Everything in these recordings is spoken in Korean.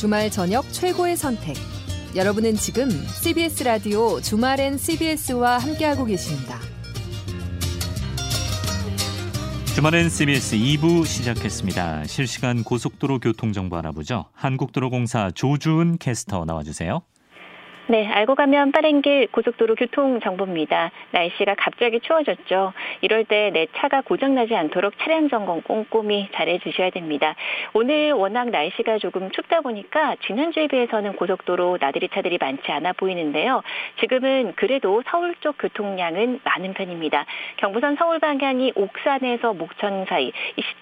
주말 저녁 최고의 선택. 여러분은 지금 CBS 라디오 주말엔 CBS와 함께하고 계십니다. 주말엔 CBS 2부 시작했습니다. 실시간 고속도로 교통정보 알아보죠. 한국도로공사 조주은 캐스터 나와주세요. 네, 알고 가면 빠른 길 고속도로 교통 정보입니다. 날씨가 갑자기 추워졌죠. 이럴 때 내 차가 고장나지 않도록 차량 점검 꼼꼼히 잘해 주셔야 됩니다. 오늘 워낙 날씨가 조금 춥다 보니까 지난주에 비해서는 고속도로 나들이 차들이 많지 않아 보이는데요. 지금은 그래도 서울 쪽 교통량은 많은 편입니다. 경부선 서울 방향이 옥산에서 목천 사이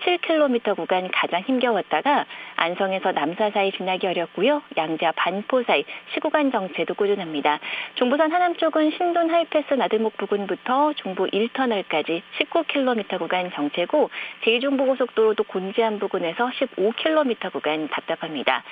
17km 구간 가장 힘겨웠다가 안성에서 남사 사이 지나기 어렵고요. 양자 반포 사이 15간 정체 도 꾸준합니다. 중부선 하남 쪽은 신돈 하이패스 나들목 부근부터 중부 1터널까지 19km 구간 정체고 제2중부고속도로도 곤지암 부근에서 15km 구간 답답합니다.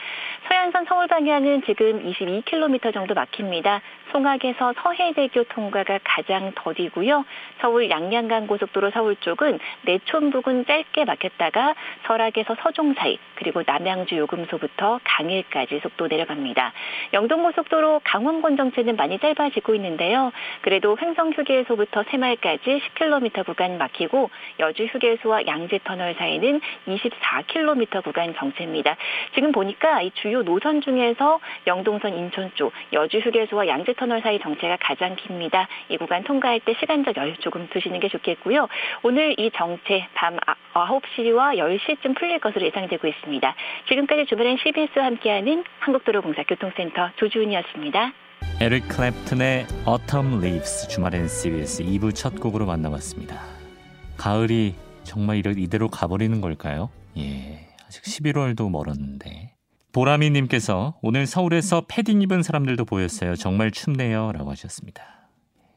서해안선 서울 방향은 지금 22km 정도 막힙니다. 송악에서 서해대교 통과가 가장 더디고요. 서울 양양간 고속도로 서울 쪽은 내촌 부근 짧게 막혔다가 설악에서 서종 사이 그리고 남양주 요금소부터 강일까지 속도 내려갑니다. 영동고속도로 강원권 정체는 많이 짧아지고 있는데요. 그래도 횡성 휴게소부터 새말까지 10km 구간 막히고 여주 휴게소와 양재 터널 사이는 24km 구간 정체입니다. 지금 보니까 이 주요 노선 중에서 영동선 인천 쪽 여주 휴게소와 양재 터널 사이 정체가 가장 깁니다. 이 구간 통과할 때 시간적 여유 조금 두시는 게 좋겠고요. 오늘 이 정체 밤 9시와 10시쯤 풀릴 것으로 예상되고 있습니다. 지금까지 주말엔 CBS와 함께하는 한국도로공사 교통센터 조주은이었습니다. 에릭 클랩튼의 Autumn Leaves 주말엔 CBS 2부 첫 곡으로 만나봤습니다. 가을이 정말 이대로 가버리는 걸까요? 예, 아직 11월도 멀었는데. 보라미님께서 오늘 서울에서 패딩 입은 사람들도 보였어요. 정말 춥네요. 라고 하셨습니다.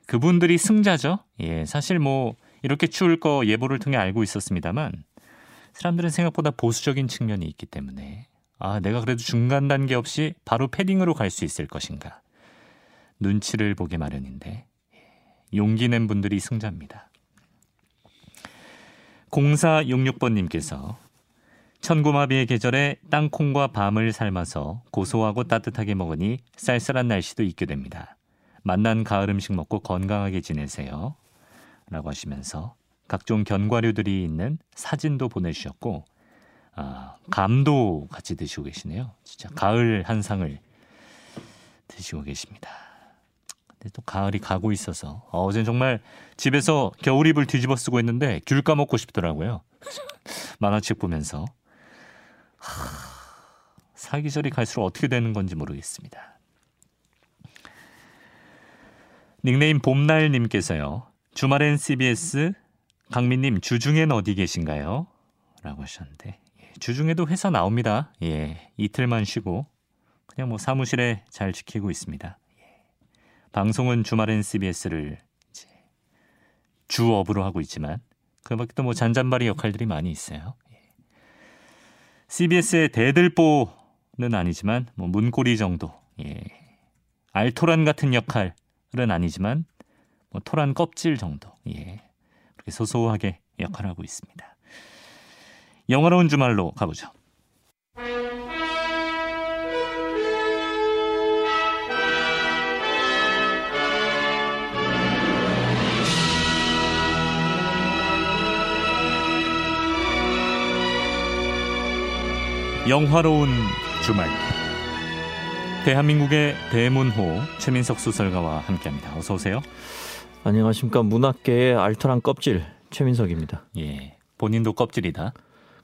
그분들이 승자죠? 예, 사실 뭐 이렇게 추울 거 예보를 통해 알고 있었습니다만 사람들은 생각보다 보수적인 측면이 있기 때문에 아, 내가 그래도 중간 단계 없이 바로 패딩으로 갈 수 있을 것인가. 눈치를 보게 마련인데 용기 낸 분들이 승자입니다. 0466번님께서 천고마비의 계절에 땅콩과 밤을 삶아서 고소하고 따뜻하게 먹으니 쌀쌀한 날씨도 있게 됩니다. 만난 가을 음식 먹고 건강하게 지내세요. 라고 하시면서 각종 견과류들이 있는 사진도 보내주셨고 아, 감도 같이 드시고 계시네요. 진짜 가을 한 상을 드시고 계십니다. 근데 또 가을이 가고 있어서 어, 어젠 정말 집에서 겨울이불 뒤집어 쓰고 있는데 귤 까먹고 싶더라고요. 만화책 보면서 하, 사계절이 갈수록 어떻게 되는 건지 모르겠습니다. 닉네임 봄날님께서요. 주말엔 CBS 강민님 주중엔 어디 계신가요? 라고 하셨는데 예, 주중에도 회사 나옵니다. 예, 이틀만 쉬고 그냥 뭐 사무실에 잘 지키고 있습니다. 예. 방송은 주말엔 CBS를 주업으로 하고 있지만 그 밖에 또뭐 잔잔바리 역할들이 많이 있어요. 예. CBS의 대들보는 아니지만 뭐 문고리 정도, 예. 알토란 같은 역할은 아니지만 뭐 토란 껍질 정도, 예. 그렇게 소소하게 역할하고 있습니다. 영화로운 주말로 가보죠. 영화로운 주말 대한민국의 대문호 최민석 소설가와 함께합니다. 어서 오세요. 안녕하십니까 문학계의 알토란 껍질 최민석입니다. 예, 본인도 껍질이다.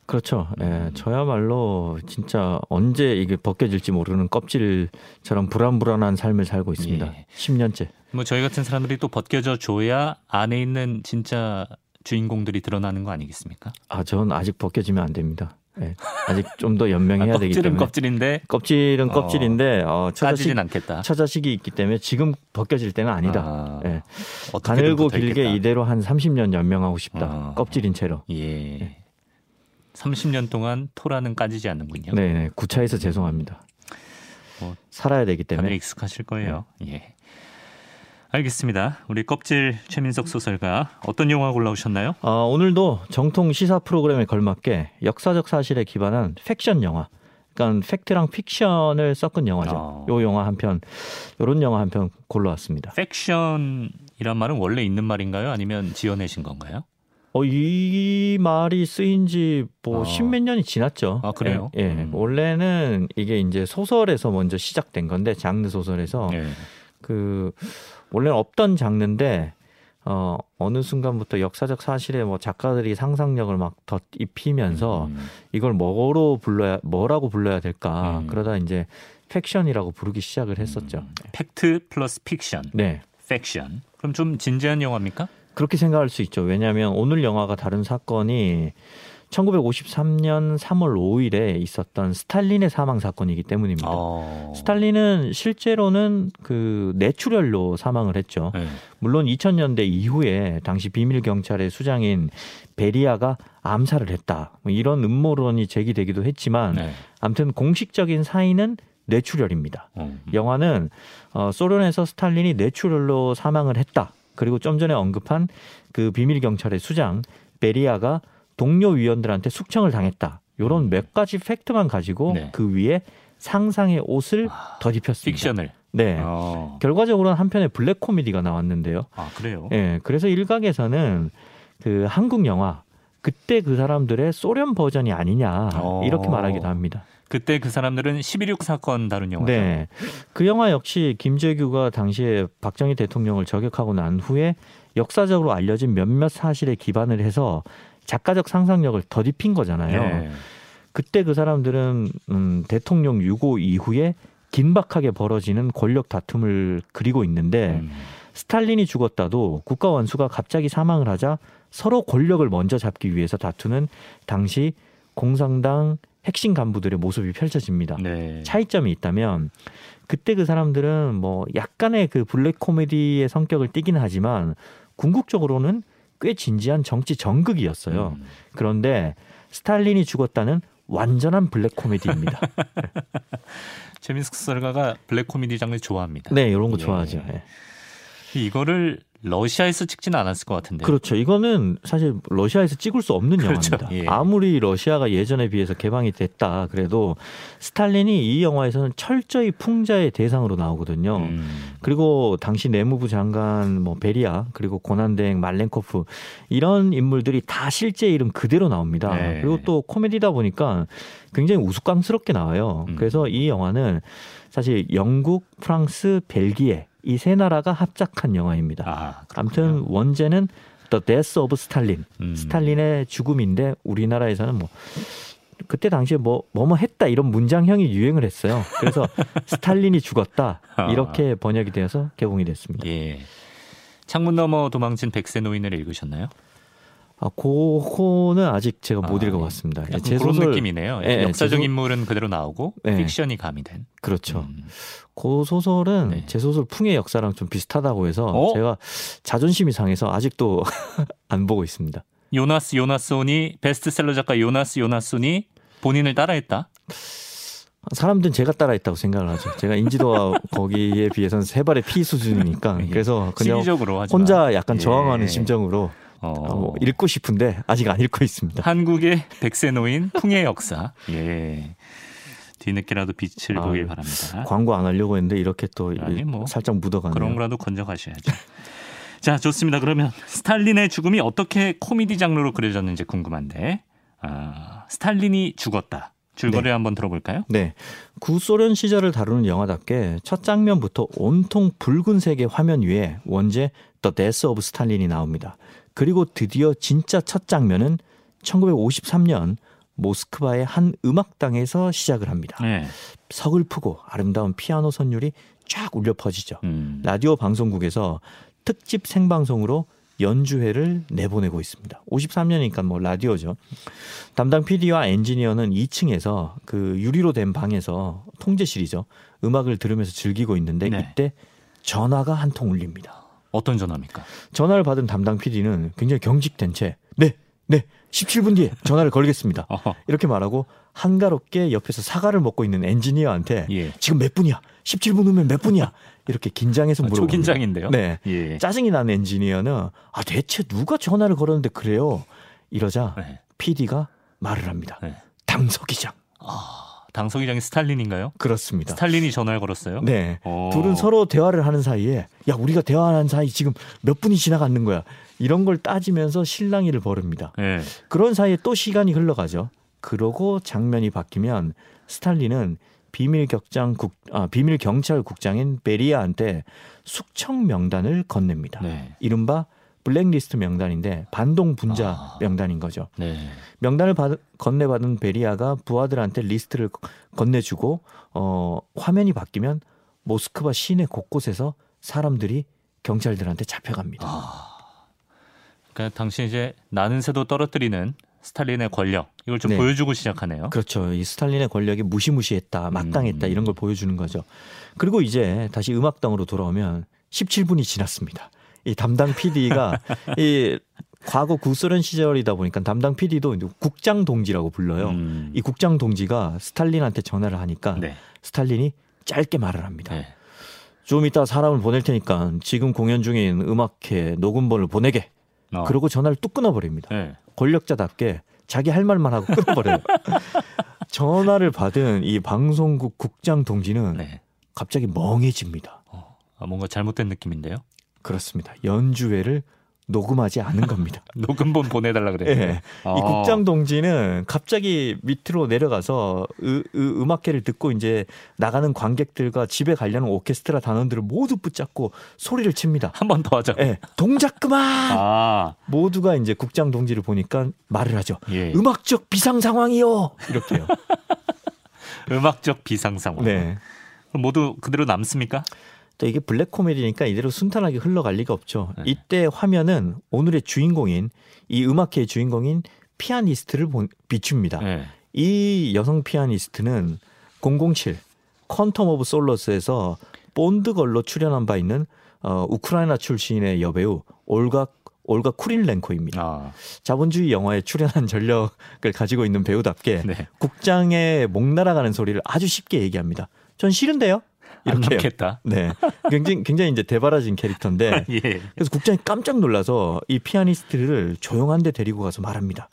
그렇죠. 예, 저야말로 진짜 언제 이게 벗겨질지 모르는 껍질처럼 불안불안한 삶을 살고 있습니다. 예. 10년째. 뭐 저희 같은 사람들이 또 벗겨져 줘야 안에 있는 진짜 주인공들이 드러나는 거 아니겠습니까? 아, 전 아직 벗겨지면 안 됩니다. 네, 아직 좀 더 연명해야 아, 되기 때문에 껍질인데 껍질은 껍질인데 어, 처자식 않겠다. 처자식이 있기 때문에 지금 벗겨질 때가 아니다. 아, 네. 가늘고 길게 있겠다. 이대로 한 30년 연명하고 싶다. 아, 껍질인 채로. 예. 네. 30년 동안 토라는 까지지 않는군요. 네, 네. 구차해서 죄송합니다. 뭐 살아야 되기 때문에 익숙하실 거예요. 네. 예. 알겠습니다. 우리 껍질 최민석 소설가 어떤 영화 골라오셨나요? 어, 오늘도 정통 시사 프로그램에 걸맞게 역사적 사실에 기반한 faction 영화 그러니까 fact랑 픽션을 섞은 영화죠. 어. 요 영화 한 편, 요런 영화 한 편 골라왔습니다. 팩션이란 말은 원래 있는 말인가요? 아니면 지어내신 건가요? 어, 이 말이 쓰인 지뭐 어. 십몇 년이 지났죠. 아, 그래요? 예, 예. 음. 원래는 이게 이제 소설에서 먼저 시작된 건데 장르 소설에서 네. 그 원래는 없던 장르인데 어 어느 순간부터 역사적 사실에 뭐 작가들이 상상력을 막 덧입히면서 음. 이걸 뭐로 불러야 뭐라고 불러야 될까 음. 그러다 이제 faction이라고 부르기 시작을 했었죠. 음. 팩트 플러스 픽션, 네. faction. 그럼 좀 진지한 영화입니까? 그렇게 생각할 수 있죠. 왜냐하면 오늘 영화가 다룬 사건이 1953년 3월 5일에 있었던 스탈린의 사망 사건이기 때문입니다. 어. 스탈린은 실제로는 그 뇌출혈로 사망을 했죠. 네. 물론 2000년대 이후에 당시 비밀 경찰의 수장인 베리아가 암살을 했다. 뭐 이런 음모론이 제기되기도 했지만 네. 아무튼 공식적인 사인은 뇌출혈입니다. 어. 영화는 어, 소련에서 스탈린이 뇌출혈로 사망을 했다. 그리고 좀 전에 언급한 그 비밀 경찰의 수장 베리아가 동료 위원들한테 숙청을 당했다. 요런 음. 몇 가지 fact만 가지고 네. 그 위에 상상의 옷을 아, 덧입혔습니다. 픽션을. 네. 어. 결과적으로는 한편의 블랙 코미디가 나왔는데요. 아 그래요? 예. 그래서 일각에서는 그 한국 영화 그때 그 사람들의 소련 버전이 아니냐 어. 이렇게 말하기도 합니다. 그때 그 사람들은 11.6 사건 다룬 영화죠. 네. 그 영화 역시 김재규가 당시에 박정희 대통령을 저격하고 난 후에 역사적으로 알려진 몇몇 사실에 기반을 해서 작가적 상상력을 덧입힌 거잖아요. 네. 그때 그 사람들은 음, 대통령 유고 이후에 긴박하게 벌어지는 권력 다툼을 그리고 있는데 음. 스탈린이 죽었다도 국가 원수가 갑자기 사망을 하자 서로 권력을 먼저 잡기 위해서 다투는 당시 공산당 핵심 간부들의 모습이 펼쳐집니다. 네. 차이점이 있다면 그때 그 사람들은 뭐 약간의 그 블랙 코미디의 성격을 띠긴 하지만 궁극적으로는 꽤 진지한 정치 정극이었어요. 음. 그런데 스탈린이 죽었다는 완전한 블랙 코미디입니다. 최민석 소설가가 블랙 코미디 장르 좋아합니다. 네, 이런 거 예. 좋아하죠. 네. 이거를 러시아에서 찍지는 않았을 것 같은데. 그렇죠. 이거는 사실 러시아에서 찍을 수 없는 그렇죠. 영화입니다. 예. 아무리 러시아가 예전에 비해서 개방이 됐다 그래도 스탈린이 이 영화에서는 철저히 풍자의 대상으로 나오거든요. 음. 그리고 당시 내무부 장관 뭐 베리아 그리고 고난댕 말렌코프 이런 인물들이 다 실제 이름 그대로 나옵니다. 네. 그리고 또 코미디다 보니까 굉장히 우스꽝스럽게 나와요. 음. 그래서 이 영화는 사실 영국, 프랑스, 벨기에 이 세 나라가 합작한 영화입니다. 아, 아무튼 원제는 The Death of Stalin, 음. 스탈린의 죽음인데 우리나라에서는 뭐 그때 당시에 뭐 뭐뭐 했다 이런 문장형이 유행을 했어요. 그래서 스탈린이 죽었다 이렇게 번역이 되어서 개봉이 됐습니다. 예. 창문 너머 도망친 백세 노인을 읽으셨나요? 아, 그거는 아직 제가 못 아, 읽어봤습니다. 약간 제 그런 소설 느낌이네요. 예, 예, 역사적 제 소- 인물은 그대로 나오고 예. 픽션이 가미된. 그렇죠. 음. 그 소설은 네. 제 소설 풍의 역사랑 좀 비슷하다고 해서 어? 제가 자존심이 상해서 아직도 안 보고 있습니다. 요나스 요나스온이 베스트셀러 작가 요나스 요나스온이 본인을 따라했다. 사람들은 제가 따라했다고 생각을 하죠. 제가 인지도가 거기에 비해서는 세 발의 피 수준이니까 예. 그래서 그냥 혼자 약간 예. 저항하는 심정으로 어. 어, 뭐 읽고 싶은데 아직 안 읽고 있습니다. 한국의 백세 노인 풍의 역사. 예. 뒤늦게라도 빛을 아, 보길 바랍니다. 광고 안 하려고 했는데 이렇게 또 아니, 뭐 살짝 묻어가네요. 그런 거라도 건져가셔야죠. 자, 좋습니다. 그러면 스탈린의 죽음이 어떻게 코미디 장르로 그려졌는지 궁금한데, 아, 스탈린이 죽었다. 줄거리 한번 들어볼까요? 네. 구소련 시절을 다루는 영화답게 첫 장면부터 온통 붉은색의 화면 위에 원제 The Death of Stalin이 나옵니다. 그리고 드디어 진짜 첫 장면은 1953년 모스크바의 한 음악당에서 시작을 합니다. 네. 서글프고 아름다운 피아노 선율이 쫙 울려 퍼지죠. 음. 라디오 방송국에서 특집 생방송으로 연주회를 내보내고 있습니다. 53년이니까 뭐 라디오죠. 담당 PD와 엔지니어는 2층에서 그 유리로 된 방에서 통제실이죠. 음악을 들으면서 즐기고 있는데 네. 이때 전화가 한 통 울립니다. 어떤 전화입니까? 전화를 받은 담당 PD는 굉장히 경직된 채 네, 네, 17분 뒤에 전화를 걸겠습니다. 이렇게 말하고 한가롭게 옆에서 사과를 먹고 있는 엔지니어한테 예. 지금 몇 분이야? 17분 후면 몇 분이야? 이렇게 긴장해서 아, 물어봅니다. 초긴장인데요. 네. 예. 짜증이 나는 엔지니어는 아 대체 누가 전화를 걸었는데 그래요? 이러자 네. PD가 말을 합니다. 네. 당서기장. 아, 당서기장이 스탈린인가요? 그렇습니다. 스탈린이 전화를 걸었어요? 네. 오. 둘은 서로 대화를 하는 사이에 야 우리가 대화하는 사이 지금 몇 분이 지나갔는 거야. 이런 걸 따지면서 실랑이를 벌입니다. 네. 그런 사이에 또 시간이 흘러가죠. 그러고 장면이 바뀌면 스탈린은 비밀 격장 국 아, 비밀 경찰 국장인 베리아한테 숙청 명단을 건넵니다. 네. 이른바 블랙리스트 명단인데 반동 분자 아. 명단인 거죠. 네. 명단을 받, 건네받은 베리아가 부하들한테 리스트를 건네주고 어, 화면이 바뀌면 모스크바 시내 곳곳에서 사람들이 경찰들한테 잡혀갑니다. 아. 그러니까 당시 이제 나는 새도 떨어뜨리는 스탈린의 권력 이걸 좀 네. 보여주고 시작하네요. 그렇죠. 이 스탈린의 권력이 무시무시했다, 막강했다 음. 이런 걸 보여주는 거죠. 그리고 이제 다시 음악당으로 돌아오면 17분이 지났습니다. 이 담당 PD가 이 과거 구소련 시절이다 보니까 담당 PD도 국장 동지라고 불러요. 음. 이 국장 동지가 스탈린한테 전화를 하니까 네. 스탈린이 짧게 말을 합니다. 네. 좀 이따 사람을 보낼 테니까 지금 공연 중인 음악회 녹음본을 보내게. 어. 그러고 전화를 뚝 끊어버립니다. 네. 권력자답게 자기 할 말만 하고 끊어버려요. 전화를 받은 이 방송국 국장 동지는 네. 갑자기 멍해집니다. 어. 아, 뭔가 잘못된 느낌인데요. 그렇습니다. 연주회를 녹음하지 않은 겁니다. 녹음본 보내달라 예. 그래요. 이 국장 동지는 갑자기 밑으로 내려가서 으, 으, 음악회를 듣고 이제 나가는 관객들과 집에 가려는 오케스트라 단원들을 모두 붙잡고 소리를 칩니다. 한 번 더 하자. 예, 동작 그만! 아, 모두가 이제 국장 동지를 보니까 말을 하죠. 예. 음악적 비상 상황이요. 이렇게요. 음악적 비상 상황. 네. 모두 그대로 남습니까? 또 이게 블랙 코미디니까 이대로 순탄하게 흘러갈 리가 없죠. 네. 이때 화면은 오늘의 주인공인 이 음악회의 주인공인 피아니스트를 본- 비춥니다. 네. 이 여성 피아니스트는 007 Quantum of Solace에서 Bond girl로 출연한 바 있는 어, 우크라이나 출신의 여배우 올가 올가 쿠릴렌코입니다. 아, 자본주의 영화에 출연한 전력을 가지고 있는 배우답게 네. 국장의 목 날아가는 소리를 아주 쉽게 얘기합니다. 전 싫은데요. 넘겠다. 네, 굉장히 굉장히 이제 대바라진 캐릭터인데 예. 그래서 국장이 깜짝 놀라서 이 피아니스트를 조용한데 데리고 가서 말합니다.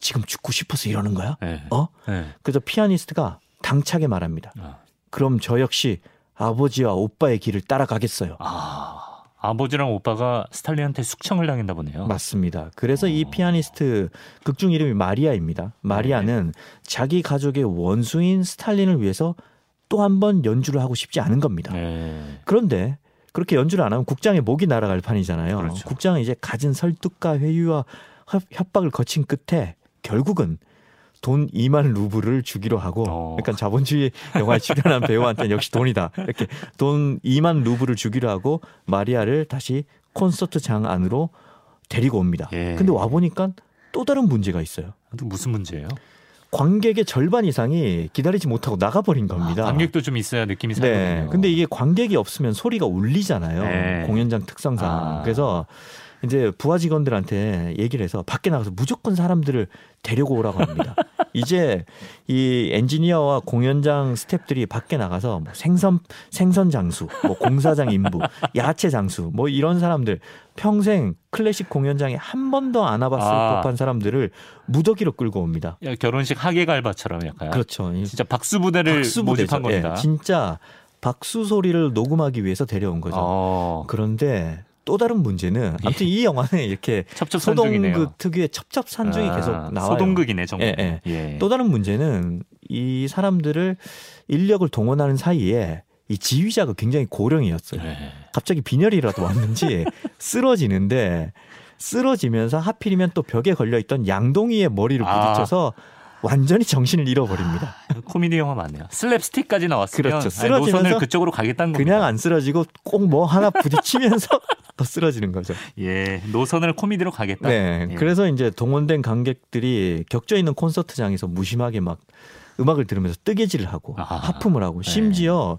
지금 죽고 싶어서 이러는 거야? 네. 어? 네. 그래서 피아니스트가 당차게 말합니다. 아. 그럼 저 역시 아버지와 오빠의 길을 따라가겠어요. 아, 아버지랑 오빠가 스탈린한테 숙청을 당했나 보네요. 맞습니다. 그래서 이 어. 피아니스트 극중 이름이 마리아입니다. 마리아는 자기 가족의 원수인 스탈린을 위해서 또 한 번 연주를 하고 싶지 않은 겁니다. 네. 그런데 그렇게 연주를 안 하면 국장의 목이 날아갈 판이잖아요. 그렇죠. 국장은 이제 갖은 설득과 회유와 협- 협박을 거친 끝에 결국은 돈 2만 루블을 주기로 하고 어. 그러니까 자본주의 영화에 출연한 배우한테는 역시 돈이다. 이렇게 돈 2만 루블을 주기로 하고 마리아를 다시 콘서트장 안으로 데리고 옵니다. 예. 근데 와 보니까 또 다른 문제가 있어요. 또 무슨 문제예요? 관객의 절반 이상이 기다리지 못하고 나가버린 겁니다. 아, 관객도 좀 있어야 느낌이 살거든요. 네. 근데 이게 관객이 없으면 소리가 울리잖아요. 네. 공연장 특성상. 아. 그래서 이제 부하 직원들한테 얘기를 해서 밖에 나가서 무조건 사람들을 데리고 오라고 합니다. 이제 이 엔지니어와 공연장 스탭들이 밖에 나가서 뭐 생선 생선 장수, 뭐 공사장 인부, 야채 장수, 뭐 이런 사람들 평생 클래식 공연장에 한 번도 안 와봤을 아. 법한 사람들을 무더기로 끌고 옵니다. 야, 결혼식 하객 알바처럼 약간 그렇죠. 이 진짜 박수 부대를 박수 모집한 부대죠. 겁니다. 예, 진짜 박수 소리를 녹음하기 위해서 데려온 거죠. 어, 그런데 또 다른 문제는 아무튼 이 영화는 이렇게 첩첩산중이네요. 소동극 특유의 첩첩산중이 아, 계속 나와요. 소동극이네 정말. 예, 예. 예. 또 다른 문제는 이 사람들을 인력을 동원하는 사이에 이 지휘자가 굉장히 고령이었어요. 네. 갑자기 빈혈이라도 왔는지 쓰러지는데 쓰러지면서 하필이면 또 벽에 걸려 있던 양동이의 머리를 아. 부딪혀서 완전히 정신을 잃어버립니다. 코미디 영화 맞네요. 슬랩스틱까지 나왔으면 그렇죠. 아니, 쓰러지면서 노선을 그쪽으로 가겠다는 겁니다. 그냥 안 쓰러지고 꼭 뭐 하나 부딪히면서 더 쓰러지는 거죠. 예, 노선을 코미디로 가겠다. 네. 예. 그래서 이제 동원된 관객들이 격져 있는 콘서트장에서 무심하게 막 음악을 들으면서 뜨개질을 하고 아하. 하품을 하고 네. 심지어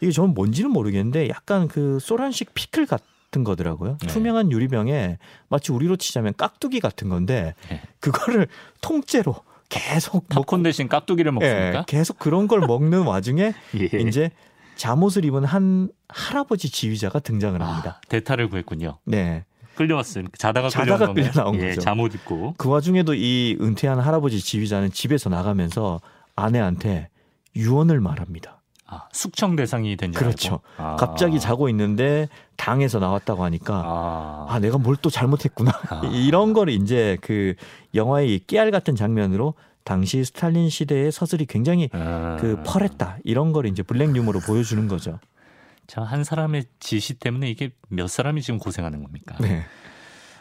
이게 저는 뭔지는 모르겠는데 약간 그 소란식 피클 같은 거더라고요. 네. 투명한 유리병에 마치 우리로 치자면 깍두기 같은 건데 네. 그거를 통째로 계속 먹 팝콘 대신 깍두기를 예, 먹습니까? 계속 그런 걸 먹는 와중에 예. 이제 잠옷을 입은 한 할아버지 지휘자가 등장을 합니다. 아, 대타를 구했군요. 네. 끌려왔어요. 자다가, 자다가 끌려 나온 예, 거죠. 잠옷 입고. 그 와중에도 이 은퇴한 할아버지 지휘자는 집에서 나가면서 아내한테 유언을 말합니다. 아, 숙청 대상이 된줄 그렇죠. 아. 갑자기 자고 있는데 당에서 나왔다고 하니까 아, 아 내가 뭘 또 잘못했구나 아. 이런 거를 이제 그 영화의 깨알 같은 장면으로 당시 스탈린 시대의 서술이 굉장히 아. 그 펄했다 이런 걸 이제 블랙 유머로 보여주는 거죠. 저한 사람의 지시 때문에 이게 몇 사람이 지금 고생하는 겁니까? 네.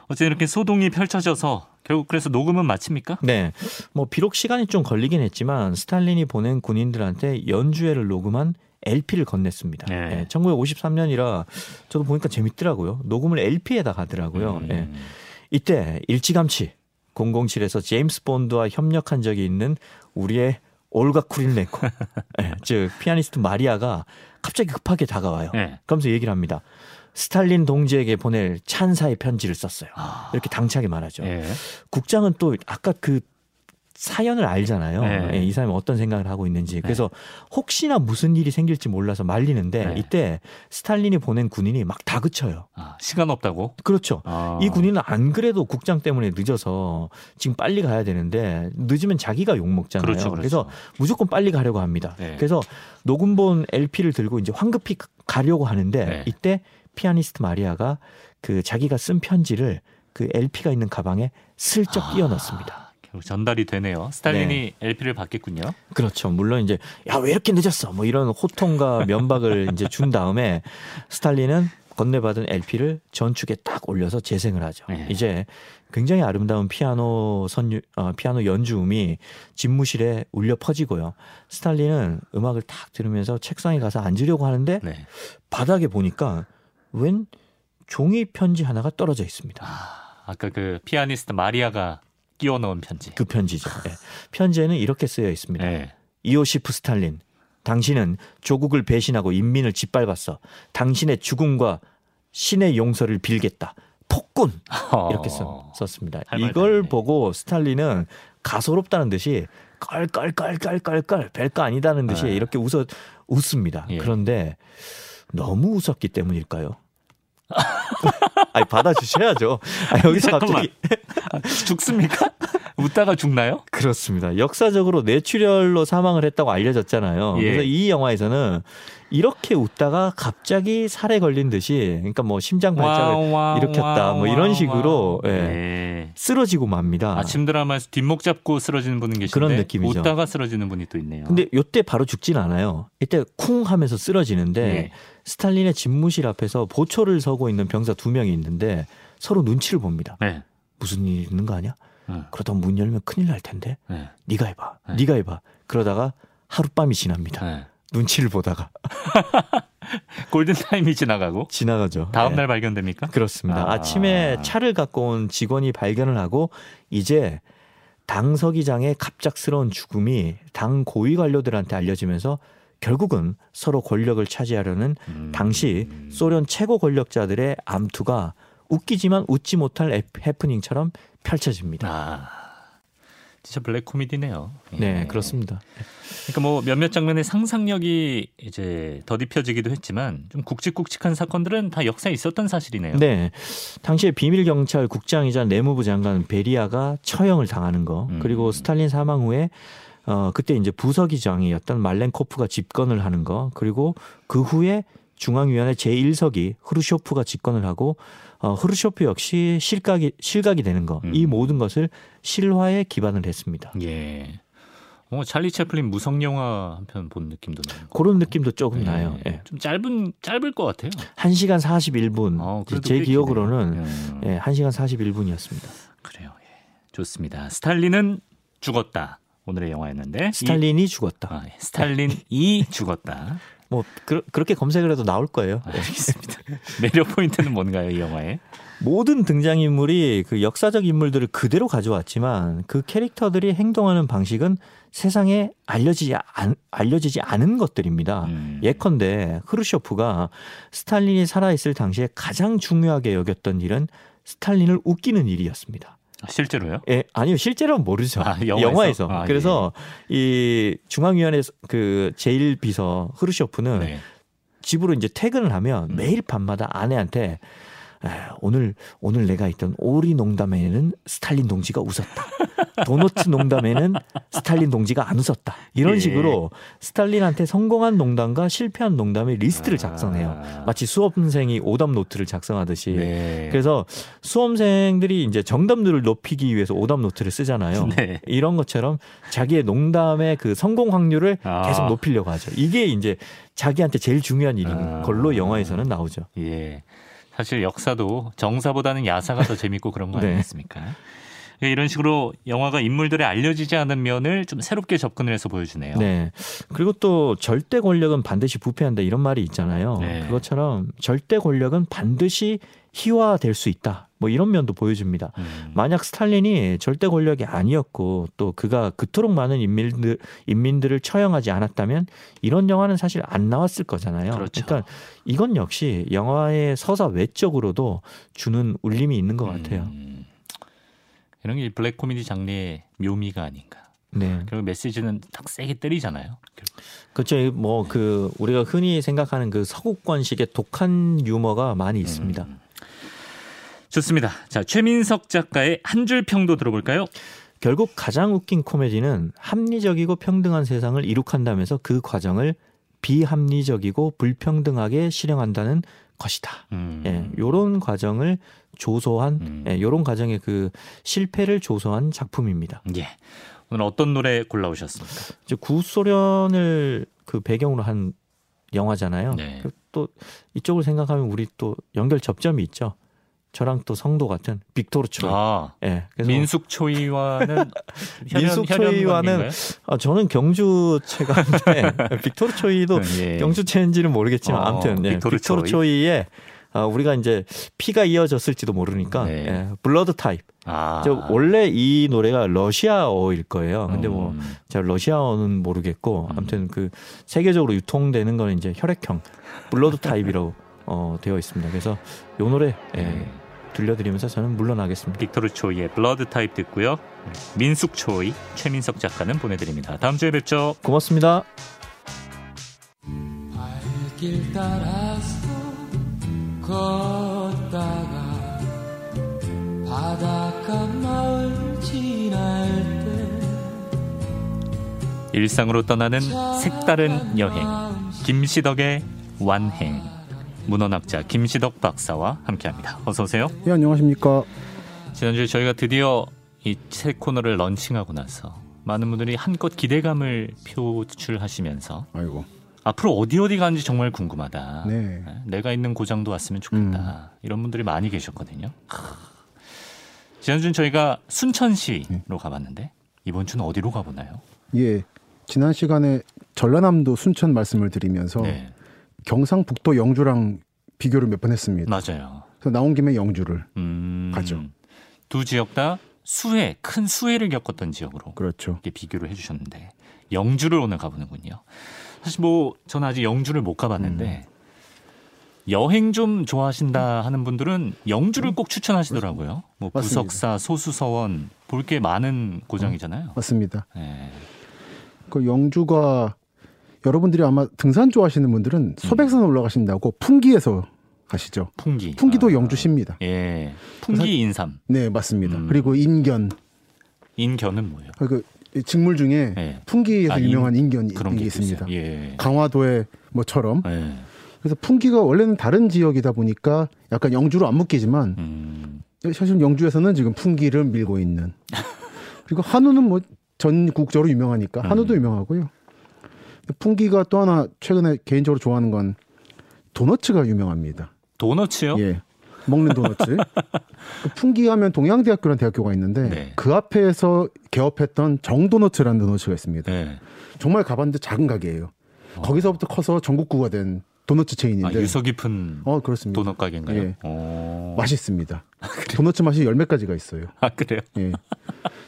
어쨌든 이렇게 소동이 펼쳐져서 결국 그래서 녹음은 마칩니까? 네. 뭐 비록 시간이 좀 걸리긴 했지만 스탈린이 보낸 군인들한테 연주회를 녹음한 LP를 건넸습니다. 네. 네. 1953년이라 저도 보니까 재밌더라고요. 녹음을 LP에다 하더라고요. 음. 네. 이때 일찌감치 007에서 제임스 본드와 협력한 적이 있는 우리의 올가 쿠릴레코, 네, 즉 피아니스트 마리아가 갑자기 급하게 다가와요. 네. 그러면서 얘기를 합니다. 스탈린 동지에게 보낼 찬사의 편지를 썼어요. 아. 이렇게 당차게 말하죠. 예. 국장은 또 아까 그 사연을 알잖아요. 네. 예, 이 사람이 어떤 생각을 하고 있는지. 그래서 혹시나 무슨 일이 생길지 몰라서 말리는데 네. 이때 스탈린이 보낸 군인이 막 다그쳐요. 아, 시간 없다고? 그렇죠. 아. 이 군인은 안 그래도 국장 때문에 늦어서 지금 빨리 가야 되는데 늦으면 자기가 욕 먹잖아요. 그렇죠, 그렇죠. 래서 무조건 빨리 가려고 합니다. 네. 그래서 녹음본 LP를 들고 이제 황급히 가려고 하는데 네. 이때 피아니스트 마리아가 그 자기가 쓴 편지를 그 LP가 있는 가방에 슬쩍 아. 끼워 넣습니다. 전달이 되네요. 스탈린이 네. LP를 받겠군요. 그렇죠. 물론 이제 야 왜 이렇게 늦었어? 뭐 이런 호통과 면박을 이제 준 다음에 스탈린은 건네받은 LP를 전축에 딱 올려서 재생을 하죠. 네. 이제 굉장히 아름다운 피아노 선유 어, 피아노 연주음이 집무실에 울려 퍼지고요. 스탈린은 음악을 딱 들으면서 책상에 가서 앉으려고 하는데 네. 바닥에 보니까 웬 종이 편지 하나가 떨어져 있습니다. 아, 아까 그 피아니스트 마리아가 끼워 넣은 편지. 그 편지죠. 예. 편지에는 이렇게 쓰여 있습니다. 네. 이오시프 스탈린, 당신은 조국을 배신하고 인민을 짓밟았어. 당신의 죽음과 신의 용서를 빌겠다. 폭군 이렇게 써, 썼습니다. 이걸 다 보고 스탈린은 가소롭다는 듯이 껄껄껄껄껄껄 별거 아니다는 듯이 네. 이렇게 웃어 웃습니다. 예. 그런데 너무 웃었기 때문일까요? 아니 받아주셔야죠. 아, 여기서 잠깐만. 갑자기 죽습니까? 웃다가 죽나요? 그렇습니다. 역사적으로 뇌출혈로 사망을 했다고 알려졌잖아요. 예. 그래서 이 영화에서는 이렇게 웃다가 갑자기 살에 걸린 듯이 그러니까 뭐 심장 발작을 와, 일으켰다 뭐 이런 식으로 와. 예. 네. 쓰러지고 맙니다. 아침 드라마에서 뒷목 잡고 쓰러지는 분은 계신데 그런 느낌이죠. 웃다가 쓰러지는 분이 또 있네요. 근데 요때 바로 죽진 않아요. 이때 쿵 하면서 쓰러지는데 예. 스탈린의 집무실 앞에서 보초를 서고 있는 병사 두 명이 있는데 서로 눈치를 봅니다. 네. 무슨 일 있는 거 아니야? 응. 그러다 문 열면 큰일 날 텐데. 네. 네가 해봐. 네. 네가 해봐. 그러다가 하룻밤이 지납니다. 네. 눈치를 보다가 골든 타임이 지나가고 지나가죠. 다음 네. 날 발견됩니까? 그렇습니다. 아. 아. 침에 차를 갖고 온 직원이 발견을 하고 이제 당 서기장의 갑작스러운 죽음이 당 고위 관료들한테 알려지면서 결국은 서로 권력을 차지하려는 음. 당시 소련 최고 권력자들의 암투가 웃기지만 웃지 못할 해- 해프닝처럼 펼쳐집니다. 아, 진짜 블랙 코미디네요. 예. 네, 그렇습니다. 그러니까 뭐 몇몇 장면의 상상력이 이제 더딥혀지기도 했지만 좀 굵직굵직한 사건들은 다 역사에 있었던 사실이네요. 네. 당시에 비밀 경찰 국장이자 내무부 장관 베리아가 처형을 당하는 거. 음. 그리고 스탈린 사망 후에 어 그때 이제 부서기장이었던 말렌코프가 집권을 하는 거. 그리고 그 후에 중앙위원회 제1석이 흐르쇼프가 집권을 하고 어 흐르쇼프 역시 실각이 실각이 되는 거. 이 음. 모든 것을 실화에 기반을 했습니다. 예. 어, 찰리 채플린 무성 영화 한 편 본 느낌도 나요. 그런 느낌도 조금 예. 나요. 예. 좀 짧은 짧을 것 같아요. 1시간 41분. 어, 제꽤 기억으로는. 음, 예, 1시간 41분이었습니다. 그래요. 예. 좋습니다. 스탈린은 죽었다. 오늘의 영화였는데 스탈린이 이, 죽었다. 아, 예. 스탈린이 죽었다. 뭐 그, 렇게 검색을 해도 나올 거예요. 아, 알겠습니다. 매력 포인트는 뭔가요, 이 영화에? 모든 등장인물이 그 역사적 인물들을 그대로 가져왔지만 그 캐릭터들이 행동하는 방식은 세상에 알려지지, 않, 알려지지 않은 것들입니다. 음. 예컨대 흐르쇼프가 스탈린이 살아있을 당시에 가장 중요하게 여겼던 일은 스탈린을 웃기는 일이었습니다. 아, 실제로요? 예, 아니요, 실제로는 모르죠. 아, 영화에서? 아, 그래서 이 중앙위원회 그 제일 비서 흐루쇼프는 네. 집으로 이제 퇴근을 하면 음. 매일 밤마다 아내한테 에, 오늘 오늘 내가 있던 오리 농담에는 스탈린 동지가 웃었다. 도너츠 농담에는 스탈린 동지가 안 웃었다. 이런 예. 식으로 스탈린한테 성공한 농담과 실패한 농담의 리스트를 작성해요. 아. 마치 수험생이 오답 노트를 작성하듯이. 네. 그래서 수험생들이 이제 정답률을 높이기 위해서 오답 노트를 쓰잖아요. 네. 이런 것처럼 자기의 농담의 그 성공 확률을 아. 계속 높이려고 하죠. 이게 이제 자기한테 제일 중요한 일인 아. 걸로 영화에서는 나오죠. 예. 사실 역사도 정사보다는 야사가 더 재밌고 그런 거 네. 아니겠습니까? 예, 이런 식으로 영화가 인물들의 알려지지 않은 면을 좀 새롭게 접근을 해서 보여주네요. 네. 그리고 또 절대 권력은 반드시 부패한다 이런 말이 있잖아요. 네. 그것처럼 절대 권력은 반드시 희화될 수 있다. 뭐 이런 면도 보여줍니다. 음. 만약 스탈린이 절대 권력이 아니었고 또 그가 그토록 많은 인민들 인민들을 처형하지 않았다면 이런 영화는 사실 안 나왔을 거잖아요. 그렇죠. 러니까 이건 역시 영화의 서사 외적으로도 주는 울림이 있는 것 같아요. 음. 이런 게 블랙 코미디 장르의 묘미가 아닌가. 네. 그리고 메시지는 딱 세게 때리잖아요. 그렇죠. 뭐 그 우리가 흔히 생각하는 그 서구권식의 독한 유머가 많이 있습니다. 음. 좋습니다. 자, 최민석 작가의 한 줄 평도 들어볼까요? 결국 가장 웃긴 코미디는 합리적이고 평등한 세상을 이룩한다면서 그 과정을 비합리적이고 불평등하게 실행한다는 것이다. 음. 예, 요런 과정을 조소한 음. 예, 요런 과정의 그 실패를 조소한 작품입니다. 예. 오늘 어떤 노래 골라오셨습니까? 이제 구소련을 그 배경으로 한 영화잖아요. 네. 그또 이쪽을 생각하면 우리 또 연결 접점이 있죠. 저랑 또 성도 같은 빅토르 초이. 아, 예. 그래서 민석 초이와는 민석 초이와는 아, 저는 경주 최가인데 빅토르 초이도 예. 경주 최인지는 모르겠지만 어, 아무튼 예, 빅토르 빅토르, 초이. 초이의 아, 우리가 이제 피가 이어졌을지도 모르니까 네. 예, blood type. 아. 저 원래 이 노래가 러시아어일 거예요. 근데 뭐 음. 제가 러시아어는 모르겠고 음. 아무튼 그 세계적으로 유통되는 거는 이제 혈액형 Blood Type이라고 어, 되어 있습니다. 그래서 요 노래 예, 네. 들려드리면서 저는 물러나겠습니다. 빅토르 초이의 Blood Type 듣고요. 민석 초이, 최민석 작가는 보내드립니다. 다음 주에 뵙죠. 고맙습니다. 걷다가 바닷가 마을 지날 때 일상으로 떠나는 색다른 여행. 김시덕의 완행. 문헌학자 김시덕 박사와 함께합니다. 어서 오세요. 예, 안녕하십니까. 지난주에 저희가 드디어 이새 코너를 런칭하고 나서 많은 분들이 한껏 기대감을 표출하시면서 아이고. 앞으로 어디 어디 가는지 정말 궁금하다. 네. 내가 있는 고장도 왔으면 좋겠다. 이런 분들이 많이 계셨거든요. 지난주는 저희가 순천시로 네. 가봤는데 이번 주는 어디로 가보나요? 예. 지난 시간에 전라남도 순천 말씀을 드리면서 네, 경상북도 영주랑 비교를 몇 번 했습니다. 맞아요. 그래서 나온 김에 영주를. 음, 가죠. 두 지역 다 수해, 큰 수해를 겪었던 지역으로 그렇죠. 이렇게 비교를 해주셨는데 영주를 오늘 가보는군요. 사실 뭐 저는 아직 영주를 못 가봤는데 음. 여행 좀 좋아하신다 하는 분들은 영주를 꼭 추천하시더라고요. 뭐. 부석사, 소수서원 볼 게 많은 고장이잖아요. 맞습니다. 네. 그 영주가 여러분들이 아마 등산 좋아하시는 분들은 소백산 올라가신다고 풍기에서 가시죠. 풍기. 풍기도 아, 영주시입니다. 예. 풍기 인삼. 네, 맞습니다. 음. 그리고 인견. 인견은 뭐예요? 그 직물 중에 예. 풍기에서 아, 인- 유명한 인 견이 그런 게 있습니다. 예. 강화도의 뭐처럼 예. 그래서 풍기가 원래는 다른 지역이다 보니까 약간 영주로 안 묶이지만 음. 사실 영주에서는 지금 풍기를 밀고 있는 그리고 한우는 뭐 전국적으로 유명하니까 한우도 음. 유명하고요. 풍기가 또 하나 최근에 개인적으로 좋아하는 건 도너츠가 유명합니다. 도너츠요? 예. 먹는 도너츠. 그 풍기 하면 동양대학교라는 대학교가 있는데 네. 그 앞에서 개업했던 정도너츠라는 도너츠가 있습니다. 네. 정말 가봤는데 작은 가게예요. 어. 거기서부터 커서 전국구가 된 도너츠 체인인데 아, 유서 깊은 어 그렇습니다. 도넛 가게인가요? 예. 어. 맛있습니다. 도너츠 맛이 열몇 가지가 있어요. 아 그래요? 예.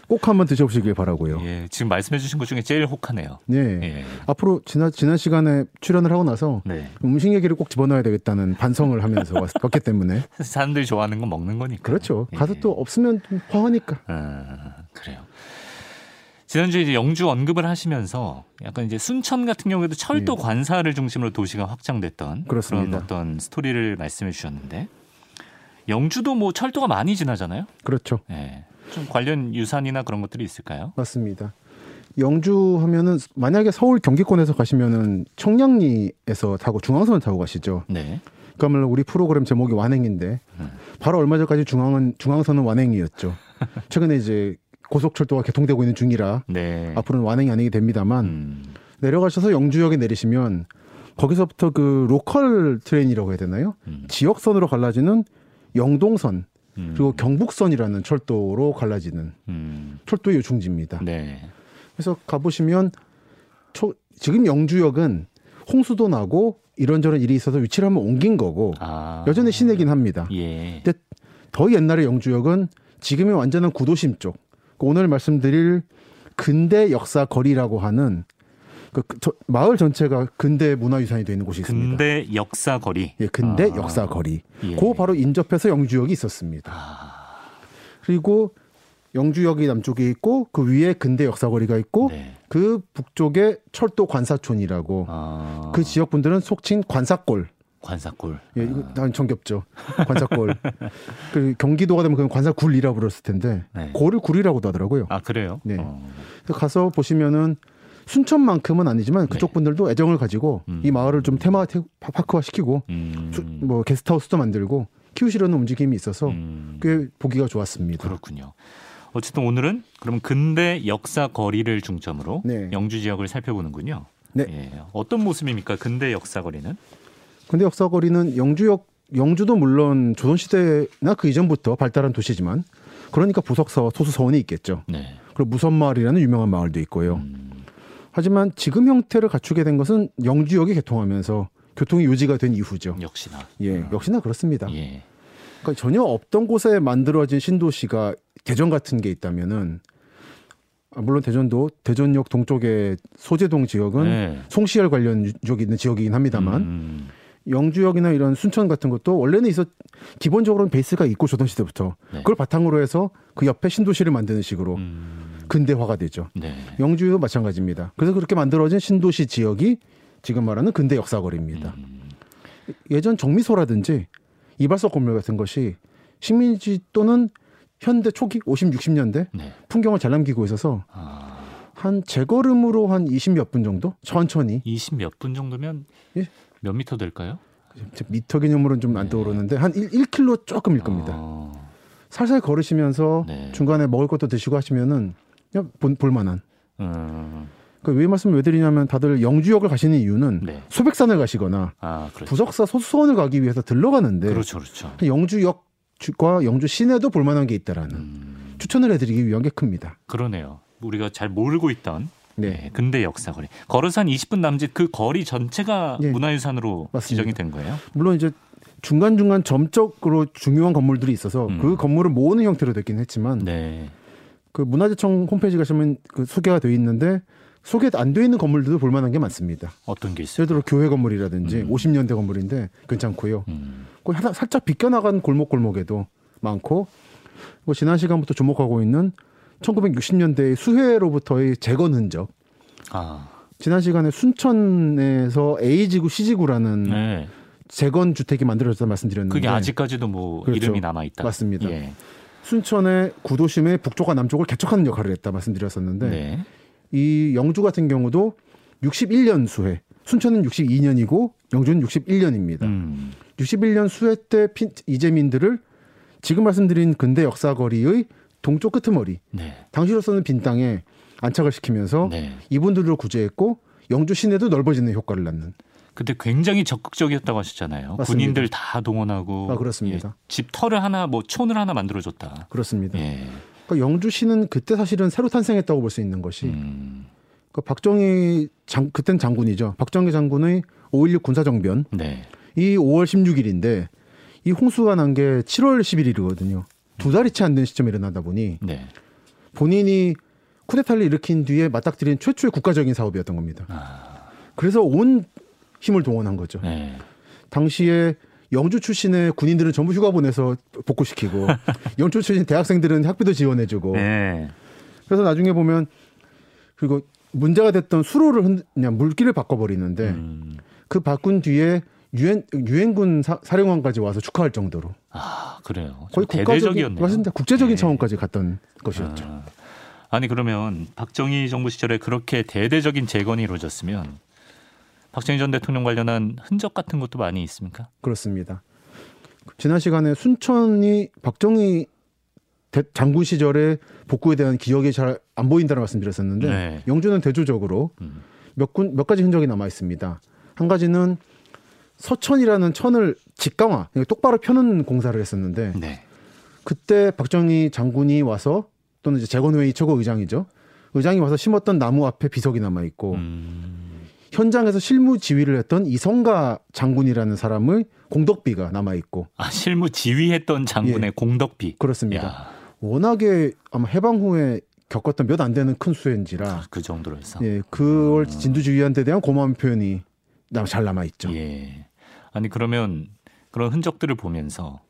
꼭 한번 드셔보시길 바라고요. 예, 지금 말씀해주신 것 중에 제일 혹하네요. 네. 예. 앞으로 지난 지난 시간에 출연을 하고 나서 네. 음식 얘기를 꼭 집어넣어야 되겠다는 반성을 하면서 왔, 왔기 때문에 사람들이 좋아하는 건 먹는 거니까. 그렇죠. 예. 가서 또 없으면 좀 허하니까. 아, 그래요. 지난주에 이제 영주 언급을 하시면서 약간 이제 순천 같은 경우에도 철도 관사를 중심으로 도시가 확장됐던 예. 그렇습니다. 런 어떤 스토리를 말씀해 주셨는데 영주도 뭐 철도가 많이 지나잖아요. 그렇죠. 예. 좀 관련 유산이나 그런 것들이 있을까요? 맞습니다. 영주 하면은 만약에 서울 경기권에서 가시면은 청량리에서 타고 중앙선을 타고 가시죠. 네. 그러면 우리 프로그램 제목이 완행인데 음. 바로 얼마 전까지 중앙은 중앙선은 완행이었죠. 최근에 이제 고속철도가 개통되고 있는 중이라 네. 앞으로는 완행이 아니게 됩니다만 음. 내려가셔서 영주역에 내리시면 거기서부터 그 local train이라고 해야 되나요? 음. 지역선으로 갈라지는 영동선 음. 그리고 경북선이라는 철도로 갈라지는 음. 철도의 요충지입니다. 네. 그래서 가보시면 초, 지금 영주역은 홍수도 나고 이런저런 일이 있어서 위치를 한번 옮긴 거고 아. 여전히 시내긴 합니다. 예. 근데 더 옛날의 영주역은 지금의 완전한 구도심 쪽그 오늘 말씀드릴 근대 역사 거리라고 하는 그 저- 마을 전체가 근대 문화유산이 되어 있는 곳이 있습니다. 근대 역사 거리. 예, 근대 아. 역사 거리. 예. 그 바로 인접해서 영주역이 있었습니다. 아. 그리고 영주역이 남쪽에 있고 그 위에 근대 역사 거리가 있고 네. 그 북쪽에 철도 관사촌이라고 아. 그 지역 분들은 속칭 관사골. 관사골. 예, 이거 난 정겹죠. 관사골. 그 경기도가 되면 그건 관사굴이라 고 불렀을 텐데 네. 골을 굴이라고도 하더라고요. 아 그래요? 네. 어. 가서 보시면은 순천만큼은 아니지만 그쪽 네. 분들도 애정을 가지고 음. 이 마을을 좀 테마 테- 파크화 시키고 음. 수- 뭐 게스트하우스도 만들고 키우시려는 움직임이 있어서 음. 꽤 보기가 좋았습니다. 그렇군요. 어쨌든 오늘은 그럼 근대 역사 거리를 중점으로 네. 영주 지역을 살펴보는군요. 네. 예. 어떤 모습입니까? 근대 역사 거리는? 근데 역사거리는 영주역 영주도 물론 조선시대나 그 이전부터 발달한 도시지만 그러니까 부석사와 소수서원이 있겠죠. 네. 그리고 무선마을이라는 유명한 마을도 있고요. 음. 하지만 지금 형태를 갖추게 된 것은 영주역이 개통하면서 교통이 요지가 된 이후죠. 역시나. 예, 역시나 그렇습니다. 예. 그러니까 전혀 없던 곳에 만들어진 신도시가 대전 같은 게 있다면은 아, 물론 대전도 대전역 동쪽의 소재동 지역은 네. 송시열 관련 유적이 있는 지역이긴 합니다만 음. 영주역이나 이런 순천 같은 것도 원래는 있어 기본적으로는 베이스가 있고 조선 시대부터 네. 그걸 바탕으로 해서 그 옆에 신도시를 만드는 식으로 음. 근대화가 되죠. 네. 영주도 마찬가지입니다. 그래서 그렇게 만들어진 신도시 지역이 지금 말하는 근대 역사거리입니다. 음. 예전 정미소라든지 이발소 건물 같은 것이 식민지 또는 현대 초기 50, 60년대 네. 풍경을 잘 남기고 있어서 아, 한 제걸음으로 한 20몇 분 정도 천천히 20몇 분 정도면 예. 몇 미터 될까요? 미터 개념으로는 좀안 떠오르는데 한 1, 1km 조금일 겁니다. 어, 살살 걸으시면서 네. 중간에 먹을 것도 드시고 하시면은 그냥 볼, 볼만한. 음, 그왜 말씀을 왜 드리냐면 다들 영주역을 가시는 이유는 네. 소백산을 가시거나 아, 그렇죠. 부석사 소수원을 가기 위해서 들러가는데 그렇죠, 그렇죠. 영주역과 영주 시내도 볼만한 게 있다라는 음, 추천을 해드리기 위한 게 큽니다. 그러네요. 우리가 잘 모르고 있던 네. 네, 근대 역사 거리. 걸어서 한 20분 남짓 그 거리 전체가 예. 문화유산으로 맞습니다. 지정이 된 거예요. 물론 이제 중간 중간 점적으로 중요한 건물들이 있어서 음. 그 건물을 모으는 형태로 됐긴 했지만 네. 그 문화재청 홈페이지 가시면 그 소개가 돼 있는데 소개 안 돼 있는 건물들도 볼 만한 게 많습니다. 어떤 게 있어요? 예를 들어 교회 건물이라든지 음. 50년대 건물인데 괜찮고요. 음, 그 살짝 비껴나간 골목골목에도 많고 뭐 지난 시간부터 주목하고 있는 1960년대의 수해로부터의 재건 흔적. 아, 지난 시간에 순천에서 A지구 C지구라는 네. 재건 주택이 만들어졌다 말씀드렸는데 그게 아직까지도 뭐 그렇죠. 이름이 남아 있다. 맞습니다. 예. 순천의 구도심의 북쪽과 남쪽을 개척하는 역할을 했다 말씀드렸었는데 네. 이 영주 같은 경우도 61년 수해 순천은 62년이고 영주는 61년입니다. 음, 61년 수해 때 핀- 이재민들을 지금 말씀드린 근대 역사거리의 동쪽 끄트머리 네. 당시로서는 빈 땅에 안착을 시키면서 네. 이분들을 구제했고 영주 시내도 넓어지는 효과를 낳는 그때 굉장히 적극적이었다고 하셨잖아요. 맞습니다. 군인들 다 동원하고 아, 그렇습니다. 예, 집 터를 하나 뭐 촌을 하나 만들어줬다. 그렇습니다. 예. 그러니까 영주시는 그때 사실은 새로 탄생했다고 볼 수 있는 것이 음, 그 박정희 장 그땐 장군이죠. 박정희 장군의 5.16 군사정변 네. 이 5월 16일인데 이 홍수가 난 게 7월 11일이거든요. 두 달이 채 안 된 시점에 일어나다 보니 네. 본인이 쿠데타를 일으킨 뒤에 맞닥뜨린 최초의 국가적인 사업이었던 겁니다. 아, 그래서 온 힘을 동원한 거죠. 네. 당시에 영주 출신의 군인들은 전부 휴가 보내서 복구시키고 영주 출신 대학생들은 학비도 지원해주고 네. 그래서 나중에 보면 그리고 문제가 됐던 수로를 흔, 그냥 물길을 바꿔버리는데 음, 그 바꾼 뒤에 유엔 유엔군 사, 사령관까지 와서 축하할 정도로 아 그래요. 좀 거의 대대적이었네요. 맞습니다. 국제적인 네. 차원까지 갔던 것이었죠. 아, 아니 그러면 박정희 정부 시절에 그렇게 대대적인 재건이 이루어졌으면 박정희 전 대통령 관련한 흔적 같은 것도 많이 있습니까? 그렇습니다. 지난 시간에 순천이 박정희 대- 장군 시절에 복구에 대한 기억이 잘 안 보인다는 말씀드렸었는데 네. 영주는 대조적으로 음. 몇, 군, 몇 가지 흔적이 남아 있습니다. 한 가지는 서천이라는 천을 직강화, 그러니까 똑바로 펴는 공사를 했었는데 네. 그때 박정희 장군이 와서 또는 이제 재건회의 최고 의장이죠. 의장이 와서 심었던 나무 앞에 비석이 남아 있고 음, 현장에서 실무 지휘를 했던 이성가 장군이라는 사람의 공덕비가 남아 있고 아 실무 지휘했던 장군의 공덕비. 예. 그렇습니다. 야, 워낙에 아마 해방 후에 겪었던 몇 안 되는 큰 수해인지라 그 정도로 해서. 예, 그걸 진두지휘한테 대한 고마운 표현이 남- 잘 남아 있죠. 예. 아니 그러면 그런 흔적들을 보면서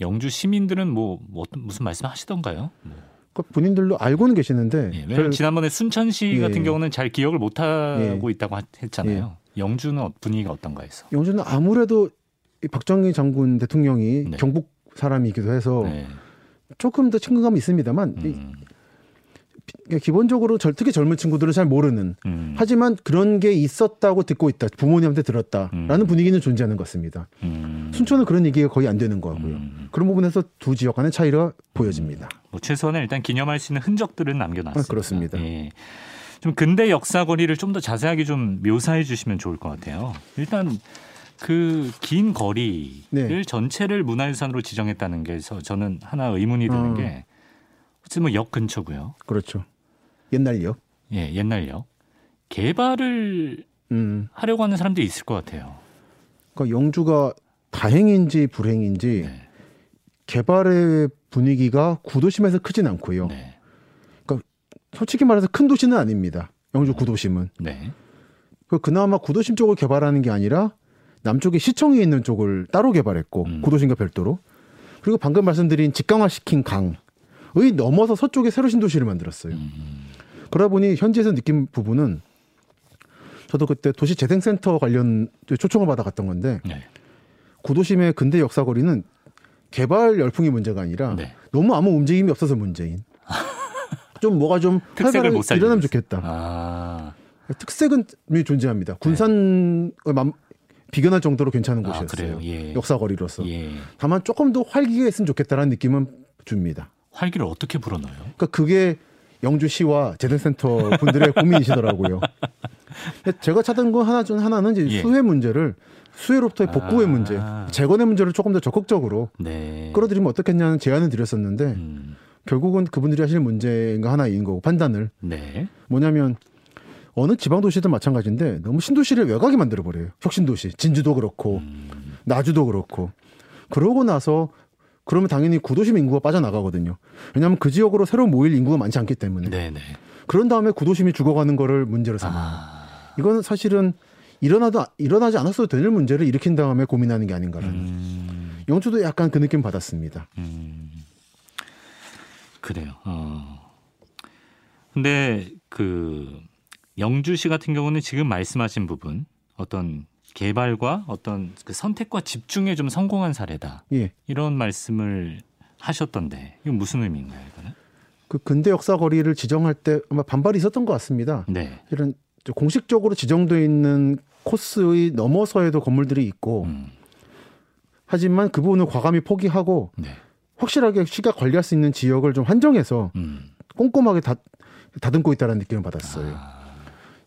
영주 시민들은 뭐, 뭐 어떤 무슨 말씀하시던가요? 뭐, 그 본인들도 알고는 계시는데 예, 별- 왜냐면 지난번에 순천시 예. 같은 경우는 잘 기억을 못 하고 있다고 하- 했잖아요. 영주는 어- 분위기가 어떤가 해서. 영주는 아무래도 이 박정희 장군 대통령이 네. 경북 사람이기도 해서 네. 조금 더 친근감이 있습니다만 이- 음, 기본적으로 절, 특히 젊은 친구들은 잘 모르는 음, 하지만 그런 게 있었다고 듣고 있다 부모님한테 들었다라는 음. 분위기는 존재하는 것 같습니다. 음, 순천은 그런 얘기가 거의 안 되는 거고요. 음. 그런 부분에서 두 지역 간의 차이가 보여집니다. 뭐 최소한 일단 기념할 수 있는 흔적들은 남겨놨습니다. 아, 그렇습니다. 예. 좀 근대 역사 거리를 좀 더 자세하게 좀 묘사해 주시면 좋을 것 같아요. 일단 그긴 거리를 네. 전체를 문화유산으로 지정했다는 게서 저는 하나 의문이 드는 어. 게 어쨌든 뭐역 근처고요. 그렇죠. 옛날요. 예, 옛날 역. 개발을 음, 하려고 하는 사람들이 있을 것 같아요. 그러니까 영주가 다행인지 불행인지 네. 개발의 분위기가 구도심에서 크진 않고요. 네. 솔직히 말해서 큰 도시는 아닙니다. 영주 구도심은. 네. 그 그나마 구도심 쪽을 개발하는 게 아니라 남쪽에 시청이 있는 쪽을 따로 개발했고 음. 구도심과 별도로 그리고 방금 말씀드린 직강화시킨 강 의 넘어서 서쪽에 새로 신도시를 만들었어요. 음, 그러다 보니 현지에서 느낀 부분은 저도 그때 도시 재생센터 관련 초청을 받아 갔던 건데 네. 구도심의 근대 역사거리는 개발 열풍이 문제가 아니라 네. 너무 아무 움직임이 없어서 문제인. 좀 뭐가 좀 특색을 못 일어나면. 좋겠다. 아, 특색은 존재합니다. 군산을 맘- 비견할 정도로 괜찮은 아 곳이었어요. 그래요. 예. 역사거리로서. 예. 다만 조금 더 활기가 있으면 좋겠다라는 느낌은 줍니다. 활기를 어떻게 불어넣어요? 그러니까 그게 영주시와 재생센터 분들의 고민이시더라고요. 제가 찾은 건 하나 중 하나는 이제 예. 수해 문제를 수해로부터의 복구의 아. 문제, 재건의 문제를 조금 더 적극적으로 네. 끌어들이면 어떻겠냐는 제안을 드렸었는데 음, 결국은 그분들이 하실 문제가 하나 있는 거고 판단을 네. 뭐냐면 어느 지방 도시든 마찬가지인데 너무 신도시를 외곽에 만들어 버려요. 혁신도시 진주도 그렇고 음, 나주도 그렇고 그러고 나서 그러면 당연히 구도심 인구가 빠져나가거든요. 왜냐하면 그 지역으로 새로 모일 인구가 많지 않기 때문에 네, 네. 그런 다음에 구도심이 죽어가는 거를 문제로 삼아요. 아, 이거는 사실은 일어나도 일어나지 않았어도 될 문제를 일으킨 다음에 고민하는 게 아닌가라는. 음, 영주도 약간 그 느낌 받았습니다. 음. 그래요. 어. 근데 그 영주시 같은 경우는 지금 말씀하신 부분 어떤 개발과 어떤 그 선택과 집중에 좀 성공한 사례다. 예. 이런 말씀을 하셨던데 이건 무슨 의미인가요, 이거는? 그 근대 역사 거리를 지정할 때 아마 반발이 있었던 것 같습니다. 네. 저 공식적으로 지정돼 있는 코스의 넘어서에도 건물들이 있고 음, 하지만 그 부분을 과감히 포기하고 네. 확실하게 시가 관리할 수 있는 지역을 좀 한정해서 음. 꼼꼼하게 다, 다듬고 있다는 느낌을 받았어요. 아,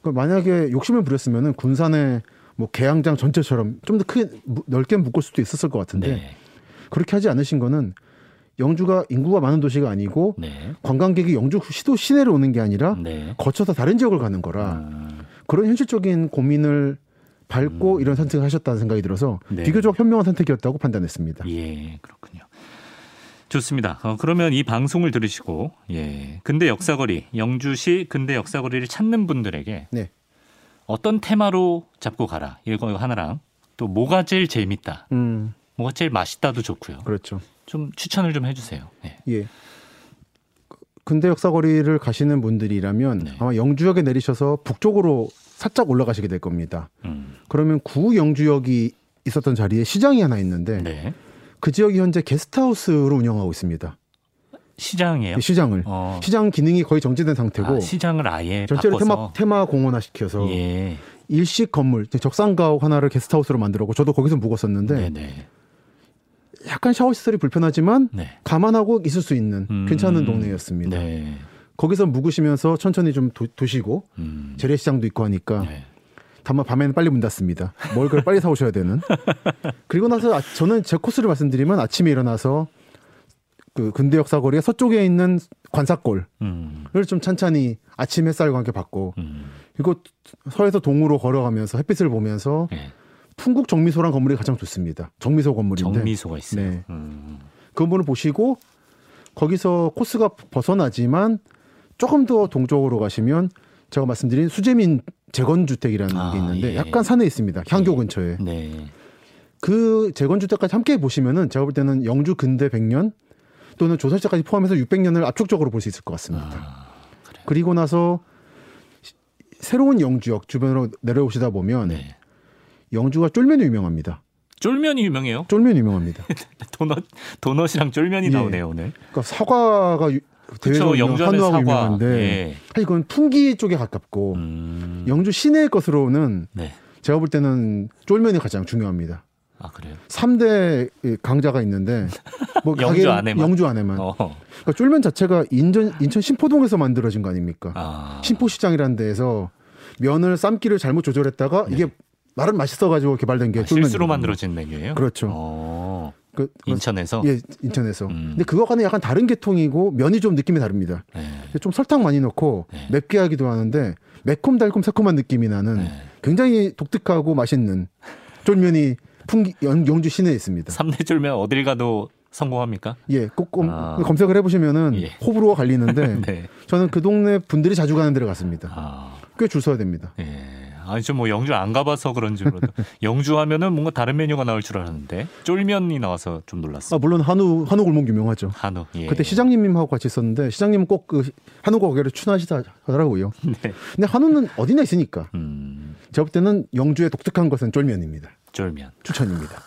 그러니까 만약에 욕심을 부렸으면은 군산의 뭐 개항장 전체처럼 좀 더 크게 무- 넓게 묶을 수도 있었을 것 같은데 네. 그렇게 하지 않으신 거는 영주가 인구가 많은 도시가 아니고 네. 관광객이 영주 시도 시내를 오는 게 아니라 네. 거쳐서 다른 지역을 가는 거라 음, 그런 현실적인 고민을 밟고 이런 선택을 하셨다는 생각이 들어서 네. 비교적 현명한 선택이었다고 판단했습니다. 예, 그렇군요. 좋습니다. 어, 그러면 이 방송을 들으시고 예, 근대 역사거리 영주시 근대 역사거리를 찾는 분들에게 네. 어떤 테마로 잡고 가라 이거 하나랑 또 뭐가 제일 재밌다, 음, 뭐가 제일 맛있다도 좋고요. 그렇죠. 좀 추천을 좀 해주세요. 예. 예. 근대 역사거리를 가시는 분들이라면 네. 아마 영주역에 내리셔서 북쪽으로 살짝 올라가시게 될 겁니다. 음, 그러면 구 영주역이 있었던 자리에 시장이 하나 있는데 네. 그 지역이 현재 게스트하우스로 운영하고 있습니다. 시장이에요. 이 시장을 어. 시장 기능이 거의 정지된 상태고 아, 시장을 아예 전체를 테마 바꿔서. 테마 공원화 시켜서 예. 일식 건물 적산가옥 하나를 게스트하우스로 만들었고 저도 거기서 묵었었는데 네, 네. 약간 샤워 시설이 불편하지만 네. 감안하고 있을 수 있는 음. 괜찮은 동네였습니다. 네. 거기서 묵으시면서 천천히 좀 도, 도시고 음. 재래시장도 있고 하니까 네. 다만 밤에는 빨리 문 닫습니다. 먹을 걸 빨리 사오셔야 되는. 그리고 나서 아- 저는 제 코스를 말씀드리면 아침에 일어나서 그 근대 역사 거리의 서쪽에 있는 관사골을 음. 좀 찬찬히 아침 햇살과 함께 받고 음. 그리고 서에서 동으로 걸어가면서 햇빛을 보면서 네. 풍국 정미소란 건물이 가장 좋습니다. 정미소 건물인데 정미소가 있어요. 네. 음. 그 건물을 보시고 거기서 코스가 벗어나지만 조금 더 동쪽으로 가시면 제가 말씀드린 수재민 재건 주택이라는 아, 게 있는데 예. 약간 산에 있습니다. 향교 근처에. 네. 그 재건 주택까지 함께 보시면은 제가 볼 때는 영주 근대 100년 또는 조선시대까지 포함해서 600년을 압축적으로 볼 수 있을 것 같습니다. 아, 그리고 나서 시- 새로운 영주역 주변으로 내려오시다 보면 네. 영주가 쫄면이 유명합니다. 쫄면이 유명해요. 쫄면이 유명합니다. 도넛 도넛이랑 쫄면이 예. 나오네요 오늘. 그러니까 사과가 영주하면 한우하고 사과. 유명한데 예. 사실 그건 풍기 쪽에 가깝고 음. 영주 시내 것으로는 네. 제가 볼 때는 쫄면이 가장 중요합니다. 아 그래요. 3대 강자가 있는데 뭐 영주 안에만? 영주 안에만 어. 그러니까 쫄면 자체가 인천 인천 신포동에서 만들어진 거 아닙니까? 아. 신포시장이라는 데에서 면을 삶기를 잘못 조절했다가 이게 나름 맛있어가지고 개발된 게 네. 아. 실수로 만들어진 메뉴예요. 그렇죠. 어. 그, 그- 인천에서. 예, 인천에서. 음. 근데 그거와는 약간 다른 계통이고 면이 좀 느낌이 다릅니다. 네. 좀 설탕 많이 넣고 네. 맵게 하기도 하는데 매콤 달콤 새콤한 느낌이 나는 네. 굉장히 독특하고 맛있는 쫄면이 풍기 영, 영주 시내에 있습니다. 삼대 쫄면 어딜 가도 성공합니까? 예, 꼭 검- 아. 검색을 해보시면은 예. 호불호가 갈리는데 네. 저는 그 동네 분들이 자주 가는 데를 갔습니다. 아. 꽤줄 서야 됩니다. 예. 아니 좀뭐 영주 안 가봐서 그런지 몰라도 영주 하면은 뭔가 다른 메뉴가 나올 줄 알았는데 쫄면이 나와서 좀 놀랐어. 아, 물론 한우 한우 골목 유명하죠. 한우. 예. 그때 시장님하고 같이 있었는데 시장님은 꼭 그 한우 고개를 추천하시더라고요. 네. 근데 한우는 어디나 있으니까 음. 제가 볼 때는 영주의 독특한 것은 쫄면입니다. 쫄면. 추천입니다.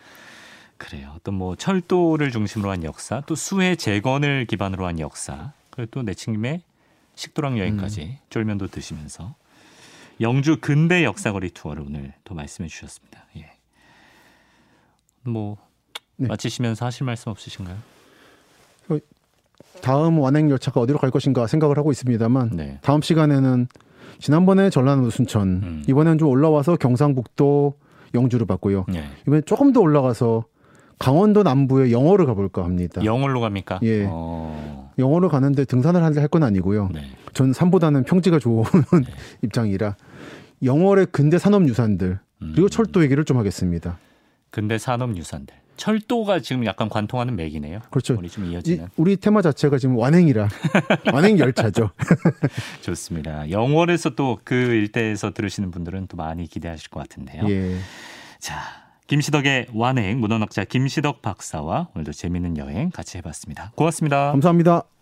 그래요. 또 뭐 철도를 중심으로 한 역사, 또 수해 재건을 기반으로 한 역사, 그리고 또 내친김에 식도락 여행까지 음. 쫄면도 드시면서 영주 근대 역사거리 투어를 오늘 또 말씀해 주셨습니다. 예. 뭐 네. 마치시면서 하실 말씀 없으신가요? 다음 완행 열차가 어디로 갈 것인가 생각을 하고 있습니다만 네. 다음 시간에는 지난번에 전라남도 순천 음. 이번엔 좀 올라와서 경상북도 영주를 봤고요. 네. 이번에 조금 더 올라가서 강원도 남부의 영어를 가볼까 합니다. 영월로 갑니까? 예. 어, 영어를 가는데 등산을 할 건 아니고요. 네. 전 산보다는 평지가 좋은 입장이라 영월의 근대 산업 유산들 그리고 음. 철도 얘기를 좀 하겠습니다. 근대 산업 유산들. 철도가 지금 약간 관통하는 맥이네요. 그렇죠. 우리 좀 이, 이어지는. 우리 테마 자체가 지금 완행이라 완행 열차죠. 좋습니다. 영월에서 또 그 일대에서 들으시는 분들은 또 많이 기대하실 것 같은데요. 예. 자, 김시덕의 완행 문헌학자 김시덕 박사와 오늘도 재미있는 여행 같이 해봤습니다. 고맙습니다. 감사합니다.